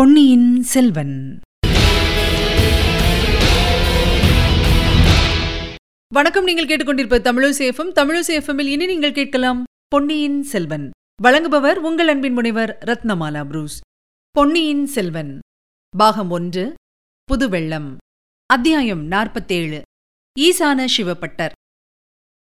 பொன்னியின் செல்வன். வணக்கம் நீங்கள் கேட்டுக்கொண்டிருப்ப தமிழசேஃபம் தமிழசேஃபமில் இனி நீங்கள் கேட்கலாம் பொன்னியின் செல்வன். வழங்குபவர் உங்கள் அன்பின் முனைவர் ரத்னமாலா புரூஸ். பொன்னியின் செல்வன். பாகம் ஒன்று புதுவெள்ளம். அத்தியாயம் நாற்பத்தேழு. ஈசான சிவப்பட்டர்.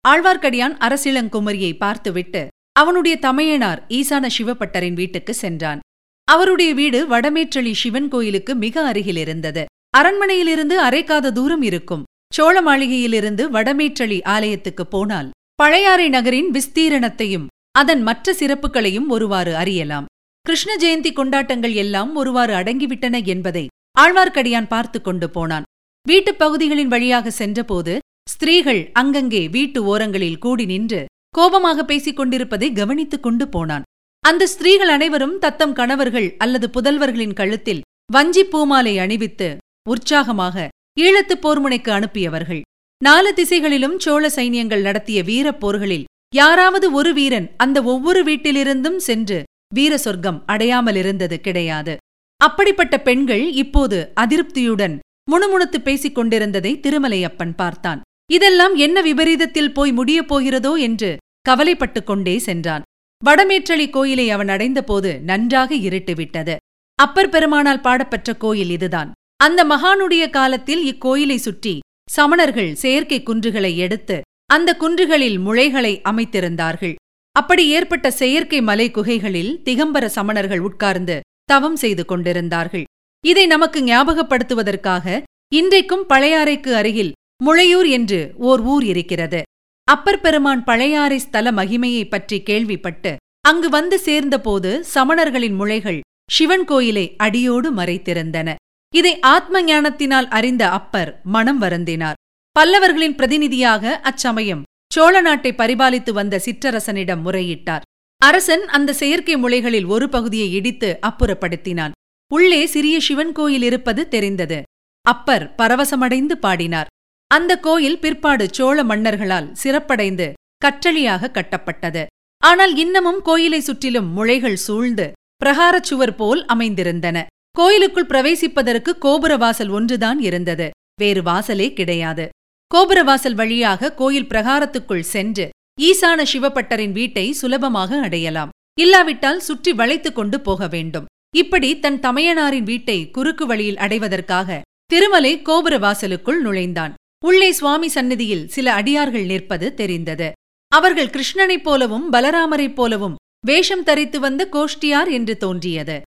ஆழ்வார்க்கடியான் அரசிளங்குமரியை பார்த்துவிட்டு அவனுடைய தமையனார் ஈசான சிவப்பட்டரின் வீட்டுக்கு சென்றான். அவருடைய வீடு வடமேற்றளி சிவன் கோயிலுக்கு மிக அருகில் இருந்தது அரண்மனையிலிருந்து அரைக்காத தூரம் இருக்கும். சோழ மாளிகையிலிருந்து வடமேற்றளி ஆலயத்துக்கு போனால் பழையாறை நகரின் விஸ்தீரணத்தையும் அதன் மற்ற சிறப்புகளையும் ஒருவாறு அறியலாம். கிருஷ்ண ஜெயந்தி கொண்டாட்டங்கள் எல்லாம் ஒருவாறு அடங்கிவிட்டன என்பதை ஆழ்வார்க்கடியான் பார்த்து கொண்டு போனான். வீட்டுப் பகுதிகளின் வழியாக சென்றபோது ஸ்திரீகள் அங்கங்கே வீட்டு ஓரங்களில் கூடி நின்று கோபமாக பேசிக் கொண்டிருப்பதை கவனித்துக் கொண்டு போனான். அந்த ஸ்திரீகள் அனைவரும் தத்தம் கணவர்கள் அல்லது புதல்வர்களின் கழுத்தில் வஞ்சி பூமாலை அணிவித்து உற்சாகமாக ஈழத்துப் போர்முனைக்கு அனுப்பியவர்கள். நாலு திசைகளிலும் சோழ சைனியங்கள் நடத்திய வீரப் போர்களில் யாராவது ஒரு வீரன் அந்த ஒவ்வொரு வீட்டிலிருந்தும் சென்று வீர சொர்க்கம் அடையாமலிருந்தது கிடையாது. அப்படிப்பட்ட பெண்கள் இப்போது அதிருப்தியுடன் முணுமுணுத்து பேசிக் கொண்டிருந்ததை திருமலையப்பன் பார்த்தான். இதெல்லாம் என்ன விபரீதத்தில் போய் முடியப் போகிறதோ என்று கவலைப்பட்டுக் கொண்டே சென்றான். வடமேற்றளி கோயிலை அவன் அடைந்தபோது நன்றாக இருட்டுவிட்டது. அப்பர் பெருமானால் பாடப்பெற்ற கோயில் இதுதான். அந்த மகானுடைய காலத்தில் இக்கோயிலை சுற்றி சமணர்கள் செயற்கை குன்றுகளை எடுத்து அந்த குன்றுகளில் முளைகளை அமைத்திருந்தார்கள். அப்படி ஏற்பட்ட செயற்கை மலை குகைகளில் திகம்பர சமணர்கள் உட்கார்ந்து தவம் செய்து கொண்டிருந்தார்கள். இதை நமக்கு ஞாபகப்படுத்துவதற்காக இன்றைக்கும் பழையாறைக்கு அருகில் முளையூர் என்று ஓர் ஊர் இருக்கிறது. அப்பர் பெருமான் பழையாறை ஸ்தல மகிமையைப் பற்றி கேள்விப்பட்டு அங்கு வந்து சேர்ந்தபோது சமணர்களின் முளைகள் சிவன் கோயிலை அடியோடு மறைத்திருந்தன. இதை ஆத்ம ஞானத்தினால் அறிந்த அப்பர் மனம் வருந்தினார். பல்லவர்களின் பிரதிநிதியாக அச்சமயம் சோழ நாட்டை பரிபாலித்து வந்த சிற்றரசனிடம் முறையிட்டார். அரசன் அந்த செயற்கை முளைகளில் ஒரு பகுதியை இடித்து அப்புறப்படுத்தினான். உள்ளே சிறிய சிவன் கோயில் இருப்பது தெரிந்தது. அப்பர் பரவசமடைந்து பாடினார். அந்த கோயில் பிற்பாடு சோழ மன்னர்களால் சிறப்படைந்து கற்றளியாக கட்டப்பட்டது. ஆனால் இன்னமும் கோயிலை சுற்றிலும் முளைகள் சூழ்ந்து பிரகாரச் சுவர் போல் அமைந்திருந்தன. கோயிலுக்குள் பிரவேசிப்பதற்கு கோபுர வாசல் ஒன்றுதான் இருந்தது. வேறு வாசலே கிடையாது. கோபுர வாசல் வழியாக கோயில் பிரகாரத்துக்குள் சென்று ஈசான சிவபட்டரின் வீட்டை சுலபமாக அடையலாம். இல்லாவிட்டால் சுற்றி வளைத்துக் கொண்டு போக வேண்டும். இப்படி தன் தமையனாரின் வீட்டை குறுக்கு வழியில் அடைவதற்காக திருமலை கோபுர வாசலுக்குள் நுழைந்தான். உள்ளே சுவாமி சந்நிதியில் சில அடியார்கள் நிற்பது தெரிந்தது. அவர்கள் கிருஷ்ணனைப் போலவும் பலராமரைப் போலவும் வேஷம் தரித்து வந்த கோஷ்டியார் என்று தோன்றியது.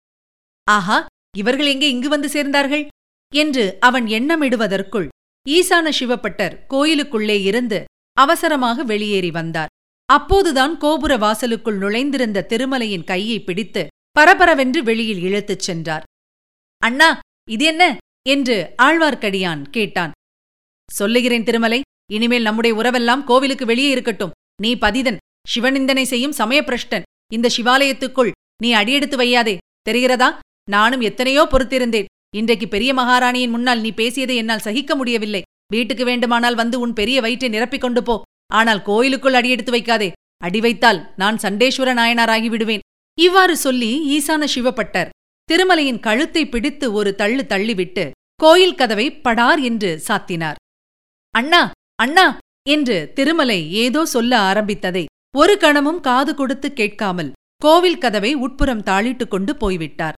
ஆஹா இவர்கள் எங்கே இங்கு வந்து சேர்ந்தார்கள்? என்று அவன் எண்ணமிடுவதற்குள் ஈசான சிவப்பட்டர் கோயிலுக்குள்ளே இருந்து அவசரமாக வெளியேறி வந்தார். அப்போதுதான் கோபுர வாசலுக்குள் நுழைந்திருந்த திருமலையின் கையை பிடித்து பரபரவென்று வெளியில் இழுத்துச் சென்றார். அண்ணா இது என்ன? என்று ஆழ்வார்க்கடியான் கேட்டான். சொல்லுகிறேன் திருமலை இனிமேல் நம்முடைய உறவெல்லாம் கோவிலுக்கு வெளியே இருக்கட்டும். நீ பதிதன் சிவநிந்தனை செய்யும் சமயப்பிரஷ்டன். இந்த சிவாலயத்துக்குள் நீ அடியெடுத்து வையாதே. தெரிகிறதா? நானும் எத்தனையோ பொறுத்திருந்தேன். இன்றைக்கு பெரிய மகாராணியின் முன்னால் நீ பேசியதை என்னால் சகிக்க முடியவில்லை. வீட்டுக்கு வேண்டுமானால் வந்து உன் பெரிய வயிற்றை நிரப்பிக் கொண்டு போ. ஆனால் கோயிலுக்குள் அடியெடுத்து வைக்காதே. அடி வைத்தால் நான் சண்டேஸ்வர நாயனாராகி விடுவேன். இவ்வாறு சொல்லி ஈசான சிவப்பட்டர் திருமலையின் கழுத்தை பிடித்து ஒரு தள்ளு தள்ளிவிட்டு கோயில் கதவை படார் என்று சாத்தினார். அண்ணா அண்ணா என்று திருமலை ஏதோ சொல்ல ஆரம்பித்ததை ஒரு கணமும் காது கொடுத்து கேட்காமல் கோவில் கதவை உட்புறம் தாளிட்டுக் கொண்டு போய்விட்டார்.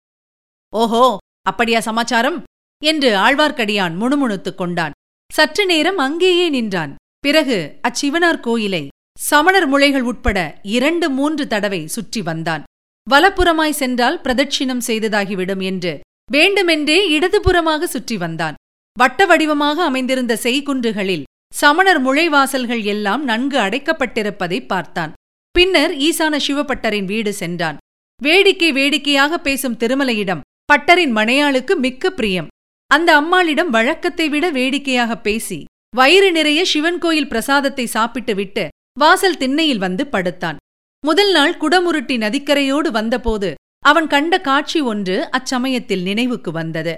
ஓஹோ அப்படியா சமாச்சாரம்? என்று ஆழ்வார்க்கடியான் முணுமுணுத்துக் கொண்டான். சற்று நேரம் அங்கேயே நின்றான். பிறகு அச்சிவனார் கோயிலை சமணர் முளைகள் உட்பட இரண்டு மூன்று தடவை சுற்றி வந்தான். வலப்புறமாய் சென்றால் பிரதட்சிணம் செய்ததாகிவிடும் என்று வேண்டுமென்றே இடதுபுறமாக சுற்றி வந்தான். வட்ட வடிவமாக அமைந்திருந்த செய்குன்றுகளில் சமணர் முளைவாசல்கள் எல்லாம் நன்கு அடைக்கப்பட்டிருப்பதை பார்த்தான். பின்னர் ஈசான சிவபட்டரின் வீடு சென்றான். வேடிக்கை வேடிக்கையாக பேசும் திருமலையிடம் பட்டரின் மனையாளுக்கு மிக்க பிரியம். அந்த அம்மாளிடம் வழக்கத்தை விட வேடிக்கையாக பேசி வயிறு நிறைய சிவன் கோயில் பிரசாதத்தை சாப்பிட்டு விட்டு வாசல் திண்ணையில் வந்து படுத்தான். முதல் நாள் குடமுருட்டி நதிக்கரையோடு வந்தபோது அவன் கண்ட காட்சி ஒன்று அச்சமயத்தில் நினைவுக்கு வந்தது.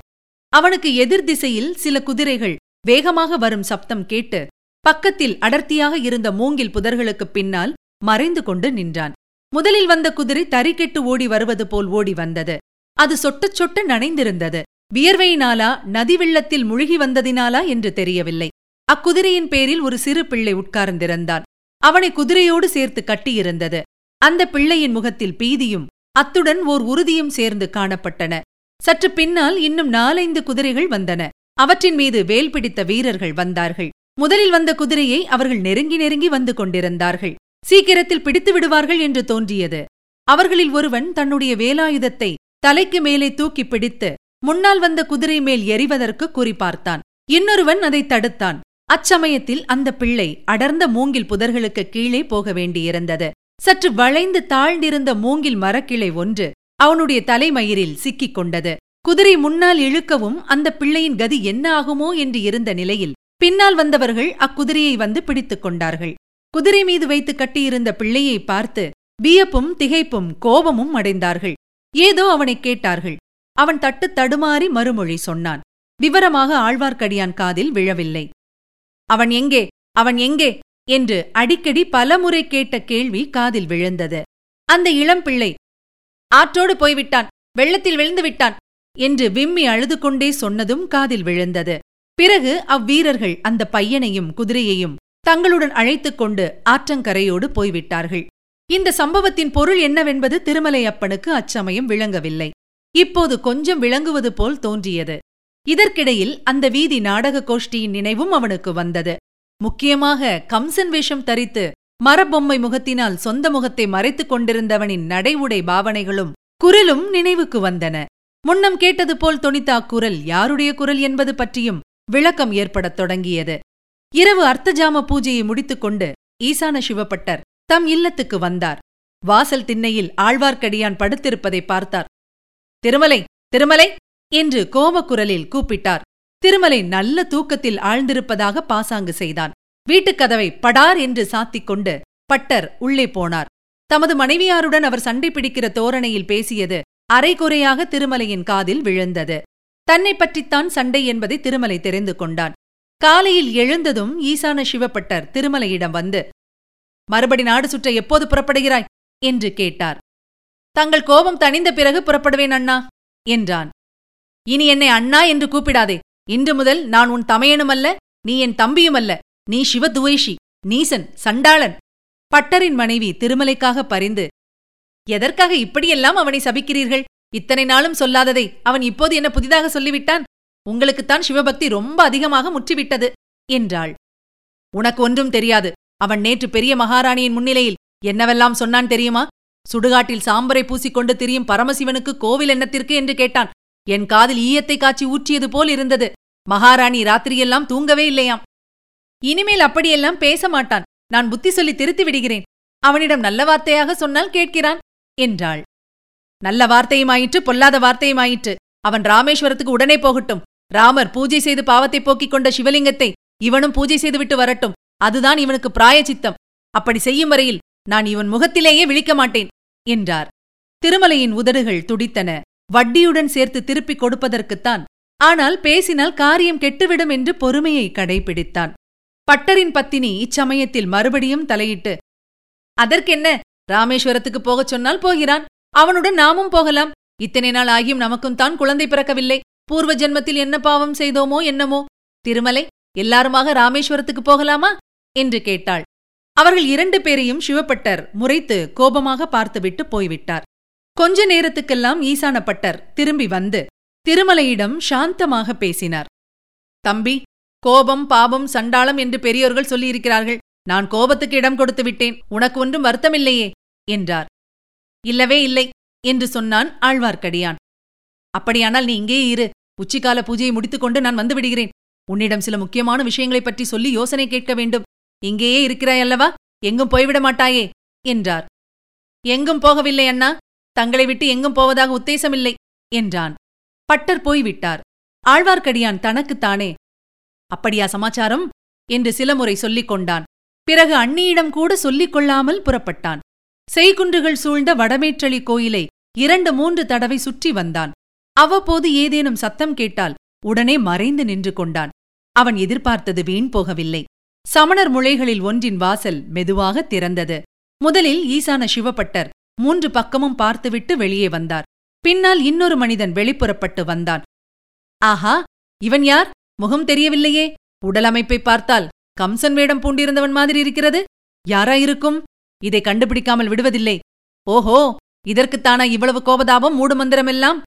அவனுக்கு எதிர் திசையில் சில குதிரைகள் வேகமாக வரும் சப்தம் கேட்டு பக்கத்தில் அடர்த்தியாக இருந்த மூங்கில் புதர்களுக்குப் பின்னால் மறைந்து கொண்டு நின்றான். முதலில் வந்த குதிரை தறிக்கெட்டு ஓடி வருவது போல் ஓடி வந்தது. அது சொட்டச் சொட்ட நனைந்திருந்தது. வியர்வையினாலா நதி வெள்ளத்தில் முழுகி வந்ததினாலா என்று தெரியவில்லை. அக்குதிரையின் பேரில் ஒரு சிறு பிள்ளை உட்கார்ந்திருந்தான். அவனை குதிரையோடு சேர்த்து கட்டியிருந்தது. அந்த பிள்ளையின் முகத்தில் பீதியும் அத்துடன் ஓர் உறுதியும் சேர்ந்து காணப்பட்டன. சற்று பின்னால் இன்னும் நாலைந்து குதிரைகள் வந்தன. அவற்றின் மீது வேல் பிடித்த வீரர்கள் வந்தார்கள். முதலில் வந்த குதிரையை அவர்கள் நெருங்கி நெருங்கி வந்து கொண்டிருந்தார்கள். சீக்கிரத்தில் பிடித்து விடுவார்கள் என்று தோன்றியது. அவர்களில் ஒருவன் தன்னுடைய வேலாயுதத்தை தலைக்கு மேலே தூக்கி பிடித்து முன்னால் வந்த குதிரை மேல் எறிவதற்கு குறிப்பார்த்தான் இன்னொருவன் அதை தடுத்தான். அச்சமயத்தில் அந்த பிள்ளை அடர்ந்த மூங்கில் புதர்களுக்கு கீழே போக வேண்டியிருந்தது. சற்று வளைந்து தாழ்ந்திருந்த மூங்கில் மரக்கிளை ஒன்று அவனுடைய தலைமயிரில் சிக்கிக் கொண்டது குதிரை முன்னால் இழுக்கவும் அந்த பிள்ளையின் கதி என்ன ஆகுமோ என்று இருந்த நிலையில் பின்னால் வந்தவர்கள் அக்குதிரையை வந்து பிடித்துக் கொண்டார்கள். குதிரை மீது வைத்து கட்டியிருந்த பிள்ளையை பார்த்து வியப்பும் திகைப்பும் கோபமும் அடைந்தார்கள். ஏதோ அவனைக் கேட்டார்கள். அவன் தட்டு தடுமாறி மறுமொழி சொன்னான். விவரமாக ஆழ்வார்க்கடியான் காதில் விழவில்லை. அவன் எங்கே? அவன் எங்கே? என்று அடிக்கடி பலமுறை கேட்ட கேள்வி காதில் விழுந்தது. அந்த இளம்பிள்ளை ஆற்றோடு போய்விட்டான் வெள்ளத்தில் விழுந்து விட்டான் என்று விம்மி அழுது கொண்டே சொன்னதும் காதில் விழுந்தது. பிறகு அவ்வீரர்கள் அந்த பையனையும் குதிரையையும் தங்களுடன் அழைத்துக் கொண்டு ஆற்றங்கரையோடு போய்விட்டார்கள். இந்த சம்பவத்தின் பொருள் என்னவென்பது திருமலையப்பனுக்கு அச்சமயம் விளங்கவில்லை. இப்போது கொஞ்சம் விளங்குவது போல் தோன்றியது. இதற்கிடையில் அந்த வீதி நாடக கோஷ்டியின் நினைவும் அவனுக்கு வந்தது. முக்கியமாக கம்சன் வேஷம் தரித்து மரபொம்மை முகத்தினால் சொந்த முகத்தை மறைத்துக் கொண்டிருந்தவனின் நடை உடை பாவனைகளும் குரலும் நினைவுக்கு வந்தன. முன்னம் கேட்டது போல் தொனித்த அக்குரல் யாருடைய குரல் என்பது பற்றியும் விளக்கம் ஏற்படத் தொடங்கியது. இரவு அர்த்தஜாம பூஜையை முடித்துக்கொண்டு ஈசான சிவப்பட்டர் தம் இல்லத்துக்கு வந்தார். வாசல் திண்ணையில் ஆழ்வார்க்கடியான் படுத்திருப்பதை பார்த்தார். திருமலை திருமலை! என்று கோபக்குரலில் கூப்பிட்டார். திருமலை நல்ல தூக்கத்தில் ஆழ்ந்திருப்பதாக பாசாங்கு செய்தான். வீட்டுக்கதவை படார் என்று சாத்திக் கொண்டு பட்டர் உள்ளே போனார். தமது மனைவியாருடன் அவர் சண்டை பிடிக்கிற தோரணையில் பேசியது அரைகுறையாக திருமலையின் காதில் விழுந்தது. தன்னை பற்றித்தான் சண்டை என்பதை திருமலை தெரிந்து கொண்டான். காலையில் எழுந்ததும் ஈசான சிவப்பட்டர் திருமலையிடம் வந்து மறுபடி நாடு சுற்ற எப்போது புறப்படுகிறாய்? என்று கேட்டார். தங்கள் கோபம் தணிந்த பிறகு புறப்படுவேன் அண்ணா என்றான். இனி என்னை அண்ணா என்று கூப்பிடாதே. இன்று முதல் நான் உன் தமையனுமல்ல நீ என் தம்பியுமல்ல. நீ சிவதுவேஷி நீசன் சண்டாளன். பட்டரின் மனைவி திருமலைக்காக பரிந்து எதற்காக இப்படியெல்லாம் அவனை சபிக்கிறீர்கள்? இத்தனை நாளும் சொல்லாததை அவன் இப்போது என்ன புதிதாக சொல்லிவிட்டான்? உங்களுக்குத்தான் சிவபக்தி ரொம்ப அதிகமாக முற்றிவிட்டது என்றாள். உனக்கு ஒன்றும் தெரியாது. அவன் நேற்று பெரிய மகாராணியின் முன்னிலையில் என்னவெல்லாம் சொன்னான் தெரியுமா? சுடுகாட்டில் சாம்பரை பூசிக்கொண்டு திரியும் பரமசிவனுக்கு கோவில் என்னத்திற்கு? என்று கேட்டான். என் காதில் ஈயத்தை காய்ச்சி ஊற்றியது போல் இருந்தது. மகாராணி ராத்திரியெல்லாம் தூங்கவே இல்லையாம். இனிமேல் அப்படியெல்லாம் பேச மாட்டான். நான் புத்தி சொல்லி திருத்தி விடுகிறேன். அவனிடம் நல்ல வார்த்தையாக சொன்னால் கேட்கிறான் என்றாள். நல்ல வார்த்தையுமாயிற்று பொல்லாத வார்த்தையுமாயிற்று. அவன் ராமேஸ்வரத்துக்கு உடனே போகட்டும். ராமர் பூஜை செய்து பாவத்தை போக்கிக் கொண்ட சிவலிங்கத்தை இவனும் பூஜை செய்துவிட்டு வரட்டும். அதுதான் இவனுக்கு பிராயச்சித்தம். அப்படி செய்யும் வரையில் நான் இவன் முகத்திலேயே விழிக்க மாட்டேன் என்றார். திருமலையின் உதடுகள் துடித்தன. வட்டியுடன் சேர்த்து திருப்பிக் கொடுப்பதற்குத்தான். ஆனால் பேசினால் காரியம் கெட்டுவிடும் என்று பொறுமையை கடைபிடித்தான். பட்டரின் பத்தினி இச்சமயத்தில் மறுபடியும் தலையிட்டு அதற்கென்ன? ராமேஸ்வரத்துக்கு போகச் சொன்னால் போகிறான். அவனுடன் நாமும் போகலாம். இத்தனை நாள் ஆகியும் நமக்கும் தான் குழந்தை பிறக்கவில்லை. பூர்வ ஜென்மத்தில் என்ன பாவம் செய்தோமோ என்னமோ? திருமலை எல்லாருமாக ராமேஸ்வரத்துக்கு போகலாமா? என்று கேட்டாள். அவர்கள் இரண்டு பேரையும் சிவப்பட்டர் முறைத்து கோபமாக பார்த்துவிட்டு போய்விட்டார். கொஞ்ச நேரத்துக்கெல்லாம் ஈசான பட்டர் திரும்பி வந்து திருமலையிடம் சாந்தமாக பேசினார். தம்பி கோபம் பாபம் சண்டாளம் என்று பெரியோர்கள் சொல்லியிருக்கிறார்கள். நான் கோபத்துக்கு இடம் கொடுத்து விட்டேன். உனக்கு ஒன்றும் வருத்தமில்லையே? என்றார். இல்லவே இல்லை என்று சொன்னான் ஆழ்வார்க்கடியான். அப்படியானால் நீ இங்கே இரு. உச்சிக்கால பூஜையை முடித்துக்கொண்டு நான் வந்து விடுகிறேன். உன்னிடம் சில முக்கியமான விஷயங்களைப் பற்றி சொல்லி யோசனை கேட்க வேண்டும். இங்கேயே இருக்கிறாய் அல்லவா? எங்கும் போய்விட மாட்டாயே? என்றார். எங்கும் போகவில்லை அண்ணா. தங்களை விட்டு எங்கும் போவதாக உத்தேசமில்லை என்றான். பட்டர் போய்விட்டார். ஆழ்வார்க்கடியான் தனக்குத்தானே அப்படியா சமாச்சாரம்? என்று சில முறை சொல்லிக் கொண்டான். பிறகு அண்ணியிடம் கூட சொல்லிக் கொள்ளாமல் புறப்பட்டான். செய்குன்றுகள் சூழ்ந்த வடமேற்றளி கோயிலை இரண்டு மூன்று தடவை சுற்றி வந்தான். அவ்வப்போது ஏதேனும் சத்தம் கேட்டால் உடனே மறைந்து நின்று கொண்டான். அவன் எதிர்பார்த்தது வீண் போகவில்லை. சமணர் முளைகளில் ஒன்றின் வாசல் மெதுவாக திறந்தது. முதலில் ஈசான சிவப்பட்டர் மூன்று பக்கமும் பார்த்துவிட்டு வெளியே வந்தார். பின்னால் இன்னொரு மனிதன் வெளிப்புறப்பட்டு வந்தான். ஆஹா! இவன் யார்? முகம் தெரியவில்லையே. உடல் அமைப்பை பார்த்தால் கம்சன் வேடம் பூண்டிருந்தவன் மாதிரி இருக்கிறது. யாராயிருக்கும்? இதை கண்டுபிடிக்காமல் விடுவதில்லை. ஓஹோ இதற்குத்தானா இவ்வளவு கோபதாபம் மூடுமந்திரமெல்லாம்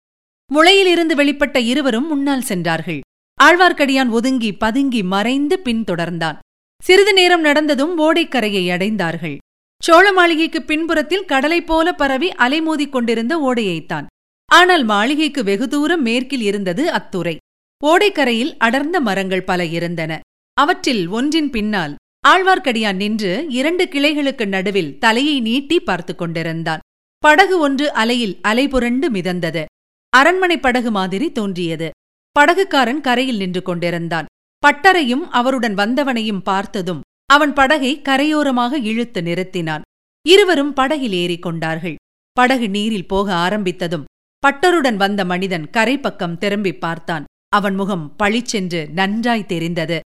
முளையிலிருந்து வெளிப்பட்ட இருவரும் முன்னால் சென்றார்கள். ஆழ்வார்க்கடியான் ஒதுங்கி பதுங்கி மறைந்து பின்தொடர்ந்தான் சிறிது நேரம் நடந்ததும் ஓடைக்கரையை அடைந்தார்கள். சோழ மாளிகைக்கு பின்புறத்தில் கடலைப் போல பரவி அலைமோதிக் கொண்டிருந்த ஓடையைத்தான். ஆனால் மாளிகைக்கு வெகு தூரம் மேற்கில் இருந்தது அத்துறை. ஓடைக்கரையில் அடர்ந்த மரங்கள் பல இருந்தன. அவற்றில் ஒன்றின் பின்னால் ஆழ்வார்க்கடியான் நின்று இரண்டு கிளைகளுக்கு நடுவில் தலையை நீட்டி பார்த்து கொண்டிருந்தான். படகு ஒன்று அலையில் அலைபுரண்டு மிதந்தது. அரண்மனை படகு மாதிரி தோன்றியது. படகுக்காரன் கரையில் நின்று கொண்டிருந்தான். பட்டரையும் அவருடன் வந்தவனையும் பார்த்ததும் அவன் படகை கரையோரமாக இழுத்து நிறுத்தினான். இருவரும் படகில் ஏறிக் கொண்டார்கள். படகு நீரில் போக ஆரம்பித்ததும் பட்டருடன் வந்த மனிதன் கரை பக்கம் திரும்பி பார்த்தான். அவன் முகம் பளிச்சென்று நன்றாய் தெரிந்தது.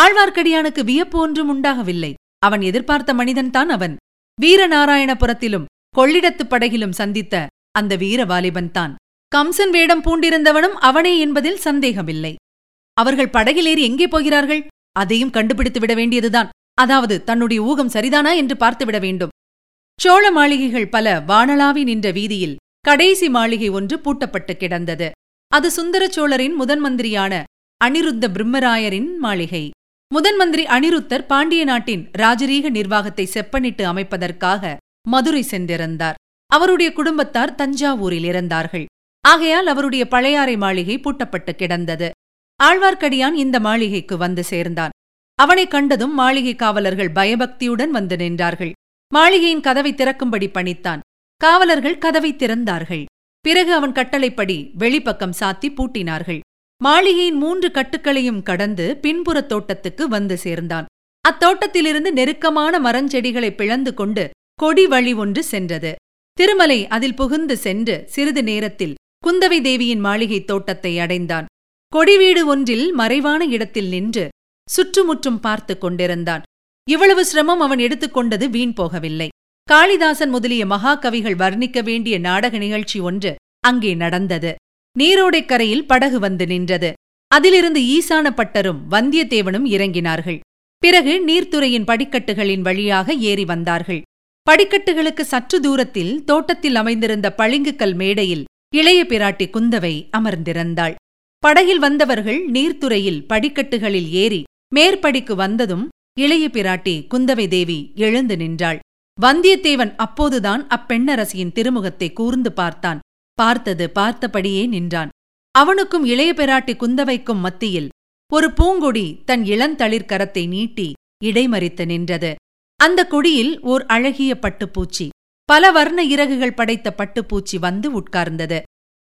ஆழ்வார்க்கடியானுக்கு வியப்பு ஒன்றும் உண்டாகவில்லை. அவன் எதிர்பார்த்த மனிதன்தான் அவன். வீரநாராயணபுரத்திலும் கொள்ளிடத்துப் படகிலும் சந்தித்த அந்த வீர வாலிபன்தான் கம்சன் வேடம் பூண்டிருந்தவனும் அவனே என்பதில் சந்தேகமில்லை. அவர்கள் படகிலேறி எங்கே போகிறார்கள்? அதையும் கண்டுபிடித்து விட வேண்டியதுதான். அதாவது தன்னுடைய ஊகம் சரிதானா என்று பார்த்துவிட வேண்டும். சோழ மாளிகைகள் பல வானளாவி நின்ற வீதியில் கடைசி மாளிகை ஒன்று பூட்டப்பட்டு கிடந்தது. அது சுந்தர சோழரின் முதன் மந்திரியான அனிருத்த பிரம்மராயரின் மாளிகை. முதன் மந்திரி அனிருத்தர் பாண்டிய நாட்டின் ராஜரீக நிர்வாகத்தை செப்பனிட்டு அமைப்பதற்காக மதுரை சென்றிருந்தார். அவருடைய குடும்பத்தார் தஞ்சாவூரில் இருந்தார்கள் ஆகையால் அவருடைய பழையாறை மாளிகை பூட்டப்பட்டு கிடந்தது. ஆழ்வார்க்கடியான் இந்த மாளிகைக்கு வந்து சேர்ந்தான். அவனைக் கண்டதும் மாளிகை காவலர்கள் பயபக்தியுடன் வந்து நின்றார்கள். மாளிகையின் கதவை திறக்கும்படி பணித்தான். காவலர்கள் கதவை திறந்தார்கள். பிறகு அவன் கட்டளைப்படி வெளிப்பக்கம் சாத்தி பூட்டினார்கள். மாளிகையின் மூன்று கட்டுக்களையும் கடந்து பின்புறத் தோட்டத்துக்கு வந்து சேர்ந்தான். அத்தோட்டத்திலிருந்து நெருக்கமான மரஞ்செடிகளை பிளந்து கொண்டு கொடி வழி ஒன்று சென்றது. திருமலை அதில் புகுந்து சென்று சிறிது நேரத்தில் குந்தவை தேவியின் மாளிகை தோட்டத்தை அடைந்தான். கொடிவீடு ஒன்றில் மறைவான இடத்தில் நின்று சுற்றுமுற்றும் பார்த்து கொண்டிருந்தான். இவ்வளவு சிரமம் அவன் எடுத்துக்கொண்டது வீண் போகவில்லை. காளிதாசன் முதலிய மகாகவிகள் வர்ணிக்க வேண்டிய நாடக நிகழ்ச்சி ஒன்று அங்கே நடந்தது. நீரோடைக்கரையில் படகு வந்து நின்றது. அதிலிருந்து ஈசான பட்டரும் வந்தியத்தேவனும் இறங்கினார்கள். பிறகு நீர்த்துறையின் படிக்கட்டுகளின் வழியாக ஏறி வந்தார்கள். படிக்கட்டுகளுக்கு சற்று தூரத்தில் தோட்டத்தில் அமைந்திருந்த பளிங்குக்கல் மேடையில் இளைய பிராட்டி குந்தவை அமர்ந்திருந்தாள். படகில் வந்தவர்கள் நீர்த்துறையில் படிக்கட்டுகளில் ஏறி மேற்படிக்கு வந்ததும் இளைய பிராட்டி குந்தவை தேவி எழுந்து நின்றாள். வந்தியத்தேவன் அப்போதுதான் அப்பெண்ணரசியின் திருமுகத்தை கூர்ந்து பார்த்தான். பார்த்தது பார்த்தபடியே நின்றான். அவனுக்கும் இளைய பிராட்டி குந்தவைக்கும் மத்தியில் ஒரு பூங்கொடி தன் இளந்தளிர்கரத்தை நீட்டி இடைமறித்து நின்றது. அந்த கொடியில் ஓர் அழகிய பட்டுப்பூச்சி. பல வர்ண இறகுகள் படைத்த பட்டுப்பூச்சி வந்து உட்கார்ந்தது.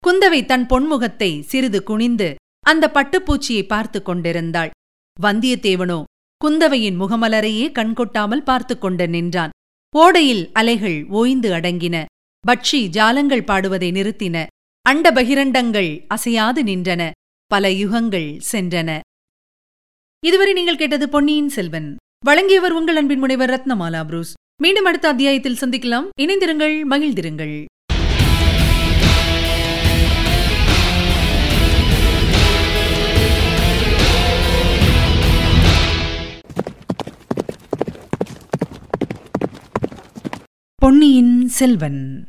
குந்தவை தன் பொன்முகத்தை சிறிது குனிந்து அந்த பட்டுப்பூச்சியை பார்த்து கொண்டிருந்தாள். வந்தியத்தேவனோ குந்தவையின் முகமலரையே கண்கொட்டாமல் பார்த்து கொண்டு நின்றான். ஓடையில் அலைகள் ஓய்ந்து அடங்கின. பட்சி ஜாலங்கள் பாடுவதை நிறுத்தின. அண்ட பகிரண்டங்கள் அசையாது நின்றன. பல யுகங்கள் சென்றன. இதுவரை நீங்கள் கேட்டது பொன்னியின் செல்வன். வழங்கியவர் உங்கள் அன்பின் முனைவர் ரத்னமாலா புரூஸ். மீண்டும் அடுத்த அத்தியாயத்தில் சந்திக்கலாம். இணைந்திருங்கள் மகிழ்ந்திருங்கள். பொன்னியின் செல்வன்.